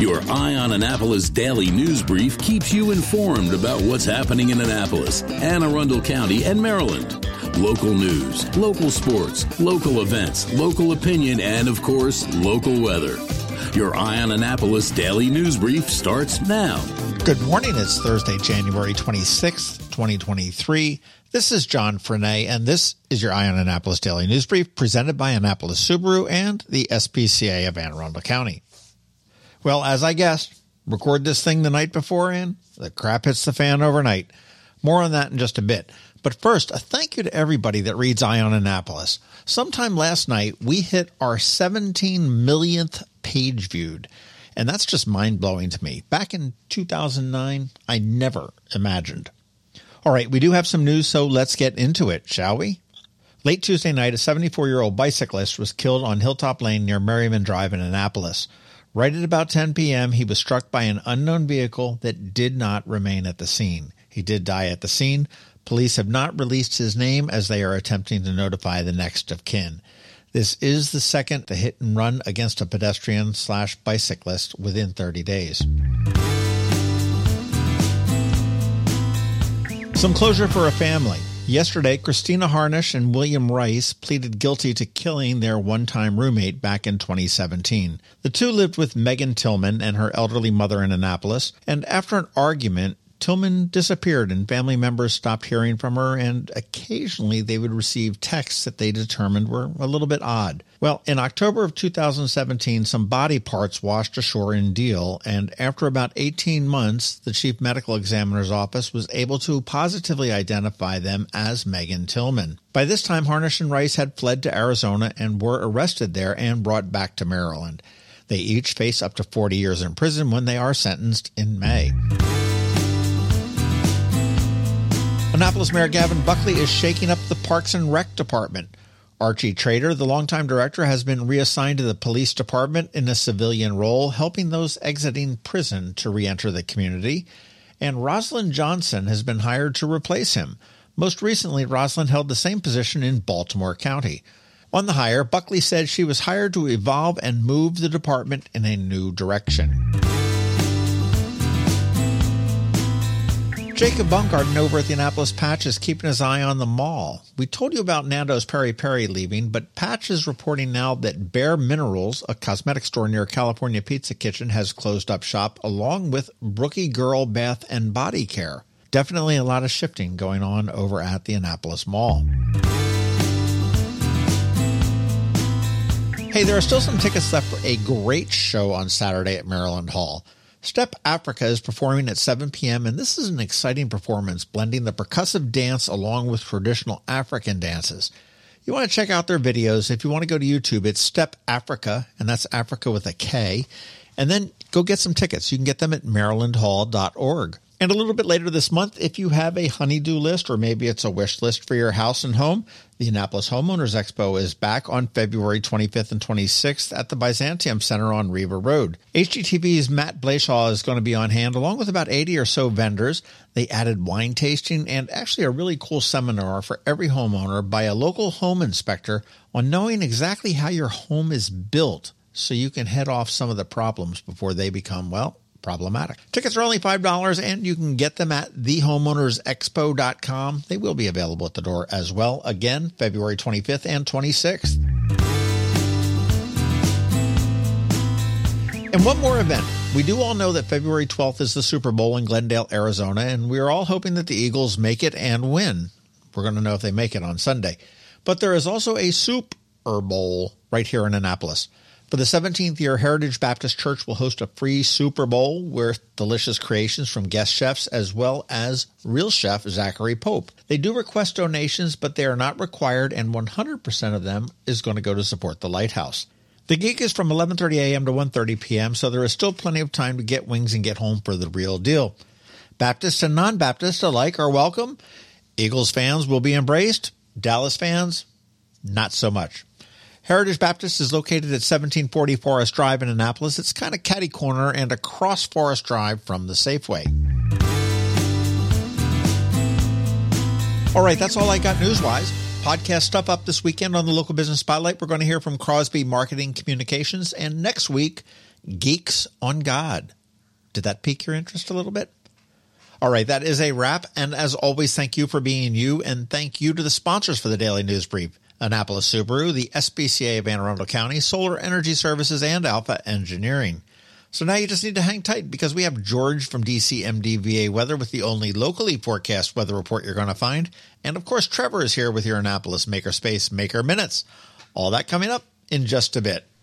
Your Eye on Annapolis daily news brief keeps you informed about what's happening in Annapolis, Anne Arundel County, and Maryland. Local news, local sports, local events, local opinion, and of course, local weather. Your Eye on Annapolis daily news brief starts now. Good morning. It's Thursday, January 26th, 2023. This is John Frenaye, and this is your Eye on Annapolis Daily News Brief presented by Annapolis Subaru and the SPCA of Anne Arundel County. Well, as I guessed, record this thing the night before and the crap hits the fan overnight. More on that in just a bit. But first, a thank you to everybody that reads Eye on Annapolis. Sometime last night, we hit our 17 millionth page viewed. And that's just mind blowing to me. Back in 2009, I never imagined. All right, we do have some news, so let's get into it, shall we? Late Tuesday night, a 74 year old bicyclist was killed on Hilltop Lane near Merriman Drive in Annapolis. Right at about 10 p.m., he was struck by an unknown vehicle that did not remain at the scene. He did die at the scene. Police have not released his name as they are attempting to notify the next of kin. This is the second the hit and run against a pedestrian slash bicyclist within 30 days. Some closure for a family. Yesterday, Christina Harnish and William Rice pleaded guilty to killing their one time roommate back in 2017. The two lived with Megan Tillman and her elderly mother in Annapolis, and after an argument, Tillman disappeared and family members stopped hearing from her, and occasionally they would receive texts that they determined were a little bit odd. Well, in October of 2017, some body parts washed ashore in Deal, and after about 18 months, the chief medical examiner's office was able to positively identify them as Megan Tillman. By this time, Harnish and Rice had fled to Arizona and were arrested there and brought back to Maryland. They each face up to 40 years in prison when they are sentenced in May. Annapolis Mayor Gavin Buckley is shaking up the Parks and Rec Department. Archie Trader, the longtime director, has been reassigned to the police department in a civilian role, helping those exiting prison to reenter the community. And Rosalind Johnson has been hired to replace him. Most recently, Rosalind held the same position in Baltimore County. On the hire, Buckley said she was hired to evolve and move the department in a new direction. Jacob Baumgarten over at the Annapolis Patch is keeping his eye on the mall. We told you about Nando's Peri Peri leaving, but Patch is reporting now that Bare Minerals, a cosmetic store near California Pizza Kitchen, has closed up shop along with Brookie Girl Bath and Body Care. Definitely a lot of shifting going on over at the Annapolis Mall. Hey, there are still some tickets left for a great show on Saturday at Maryland Hall. Step Afrika is performing at 7 p.m., and this is an exciting performance blending the percussive dance along with traditional African dances. You want to check out their videos. If you want to go to YouTube, it's Step Afrika, and that's Africa with a K. And then go get some tickets. You can get them at marylandhall.org. And a little bit later this month, if you have a honeydew list or maybe it's a wish list for your house and home, the Annapolis Homeowners Expo is back on February 25th and 26th at the Byzantium Center on Riva Road. HGTV's Matt Blashaw is going to be on hand along with about 80 or so vendors. They added wine tasting and actually a really cool seminar for every homeowner by a local home inspector on knowing exactly how your home is built so you can head off some of the problems before they become, well, problematic. Tickets are only $5 and you can get them at thehomeownersexpo.com. They will be available at the door as well. Again, February 25th and 26th. And one more event. We do all know that February 12th is the Super Bowl in Glendale, Arizona, and we are all hoping that the Eagles make it and win. We're going to know if they make it on Sunday. But there is also a Super Bowl right here in Annapolis. For the 17th year, Heritage Baptist Church will host a free Super Bowl with delicious creations from guest chefs as well as real chef Zachary Pope. They do request donations, but they are not required, and 100% of them is going to go to support the lighthouse. The gig is from 11:30 a.m. to 1:30 p.m., so there is still plenty of time to get wings and get home for the real deal. Baptists and non-Baptists alike are welcome. Eagles fans will be embraced. Dallas fans, not so much. Heritage Baptist is located at 1740 Forest Drive in Annapolis. It's kind of catty corner and across Forest Drive from the Safeway. All right, that's all I got news wise. Podcast stuff up this weekend on the local business spotlight. We're going to hear from Crosby Marketing Communications. And next week, Geeks on God. Did that pique your interest a little bit? All right, that is a wrap. And as always, thank you for being you, and thank you to the sponsors for the Daily News Brief. Annapolis Subaru, the SPCA of Anne Arundel County, Solar Energy Services, and Alpha Engineering. So now you just need to hang tight because we have George from DCMDVA Weather with the only locally forecast weather report you're going to find. And of course, Trevor is here with your Annapolis Makerspace Maker Minutes. All that coming up in just a bit.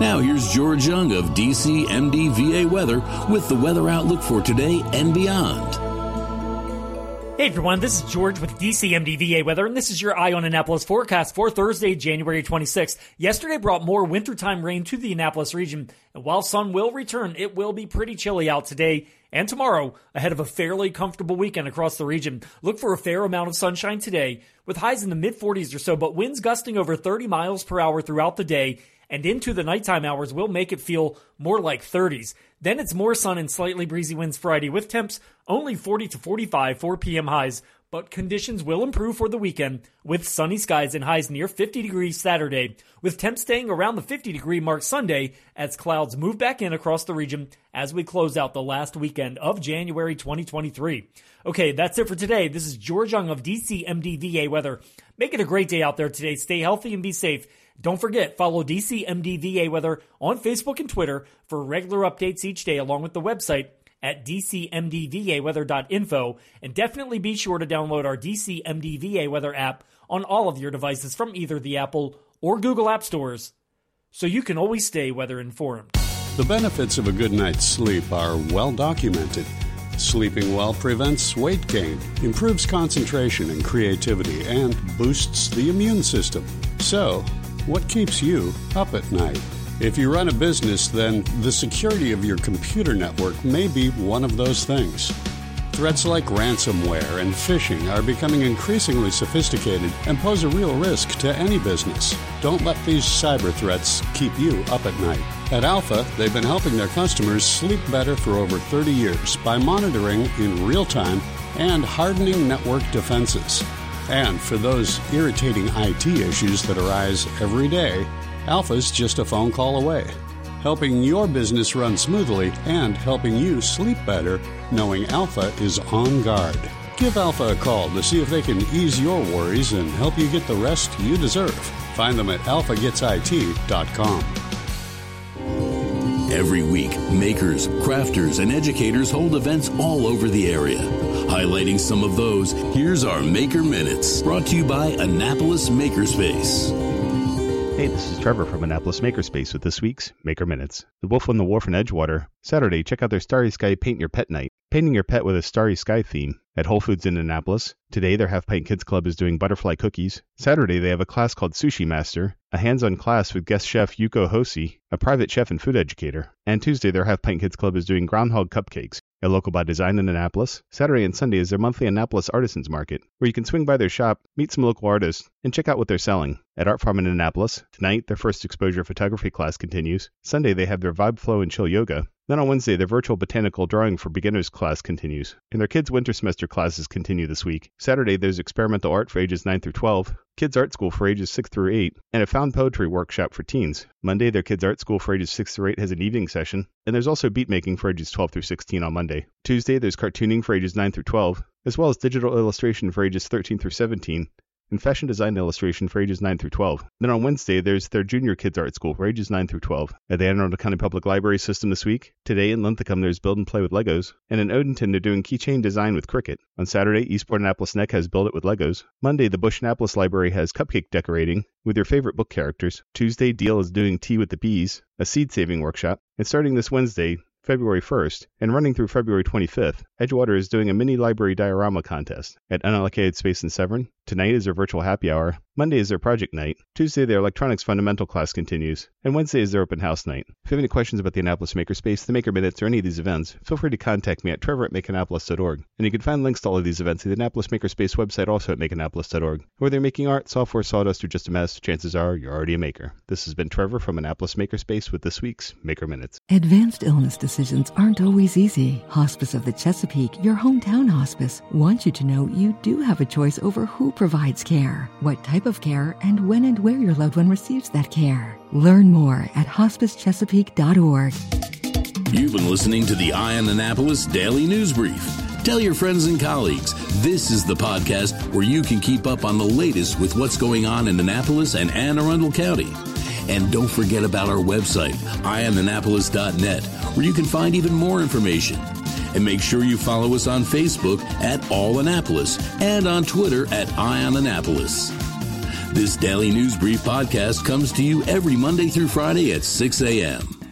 Now here's George Young of DCMDVA weather with the weather outlook for today and beyond. Hey everyone, this is George with DCMDVA Weather, and this is your Eye on Annapolis forecast for Thursday, January 26th. Yesterday brought more wintertime rain to the Annapolis region, and while sun will return, it will be pretty chilly out today and tomorrow ahead of a fairly comfortable weekend across the region. Look for a fair amount of sunshine today, with highs in the mid 40s or so, but winds gusting over 30 miles per hour throughout the day and into the nighttime hours will make it feel more like 30s. Then it's more sun and slightly breezy winds Friday with temps only 40 to 45 4 p.m. highs, but conditions will improve for the weekend with sunny skies and highs near 50 degrees Saturday, with temps staying around the 50 degree mark Sunday as clouds move back in across the region as we close out the last weekend of January 2023. Okay, that's it for today. This is George Young of DCMDVA Weather. Make it a great day out there today. Stay healthy and be safe. Don't forget, follow DCMDVA Weather on Facebook and Twitter for regular updates each day, along with the website at dcmdvaweather.info. And definitely be sure to download our DCMDVA Weather app on all of your devices from either the Apple or Google App Stores so you can always stay weather informed. The benefits of a good night's sleep are well documented. Sleeping well prevents weight gain, improves concentration and creativity, and boosts the immune system. So, what keeps you up at night? If you run a business, then the security of your computer network may be one of those things. Threats like ransomware and phishing are becoming increasingly sophisticated and pose a real risk to any business. Don't let these cyber threats keep you up at night. At Alpha, they've been helping their customers sleep better for over 30 years by monitoring in real time and hardening network defenses. And for those irritating IT issues that arise every day, Alpha's just a phone call away, helping your business run smoothly and helping you sleep better knowing Alpha is on guard. Give Alpha a call to see if they can ease your worries and help you get the rest you deserve. Find them at alphagetsit.com. Every week, makers, crafters, and educators hold events all over the area. Highlighting some of those, here's our Maker Minutes, brought to you by Annapolis Makerspace. Hey, this is Trevor from Annapolis Makerspace with this week's Maker Minutes. The Wolf on the Wharf in Edgewater. Saturday, check out their Starry Sky Paint Your Pet Night. Painting your pet with a Starry Sky theme at Whole Foods in Annapolis. Today, their Half Pint Kids Club is doing butterfly cookies. Saturday, they have a class called Sushi Master, a hands-on class with guest chef Yuko Hoshi, a private chef and food educator. And Tuesday, their Half Pint Kids Club is doing groundhog cupcakes. A local by design in Annapolis. Saturday and Sunday is their monthly Annapolis Artisans Market, where you can swing by their shop, meet some local artists, and check out what they're selling. At Art Farm in Annapolis, tonight their first exposure photography class continues. Sunday they have their Vibe Flow and Chill Yoga. Then on Wednesday, their virtual botanical drawing for beginners class continues, and their kids' winter semester classes continue this week. Saturday, there's experimental art for ages 9 through 12, kids' art school for ages 6 through 8, and a found poetry workshop for teens. Monday, their kids' art school for ages 6 through 8 has an evening session, and there's also beat making for ages 12 through 16 on Monday. Tuesday, there's cartooning for ages 9 through 12, as well as digital illustration for ages 13 through 17, and fashion design illustration for ages 9 through 12. Then on Wednesday, there's their junior kids art school for ages 9 through 12. At the Anne Arundel County Public Library system this week, today in Linthicum there's build and play with Legos, and in Odenton they're doing keychain design with Cricut. On Saturday, Eastport Annapolis Neck has build it with Legos. Monday, the Bush Annapolis Library has cupcake decorating with your favorite book characters. Tuesday, Deal is doing tea with the bees, a seed saving workshop. And starting this Wednesday, February 1st, and running through February 25th, Edgewater is doing a mini library diorama contest at unallocated space in Severn. Tonight is their virtual happy hour. Monday is their project night. Tuesday, their electronics fundamental class continues. And Wednesday is their open house night. If you have any questions about the Annapolis Makerspace, the Maker Minutes, or any of these events, feel free to contact me at trevor at makeannapolis.org. And you can find links to all of these events at the Annapolis Makerspace website, also at makeannapolis.org. Whether you're making art, software, sawdust, or just a mess, chances are you're already a maker. This has been Trevor from Annapolis Makerspace with this week's Maker Minutes. Advanced illness decisions aren't always easy. Hospice of the Chesapeake, your hometown hospice, wants you to know you do have a choice over who provides care, what type of care, and when and where your loved one receives that care. Learn more at hospicechesapeake.org. You've been listening to the Eye on Annapolis Daily News Brief. Tell your friends and colleagues this is the podcast where you can keep up on the latest with what's going on in Annapolis and Anne Arundel County. And don't forget about our website, eyeonannapolis.net, where you can find even more information. And make sure you follow us on Facebook at All Annapolis and on Twitter at Eye on Annapolis. This daily news brief podcast comes to you every Monday through Friday at 6 a.m.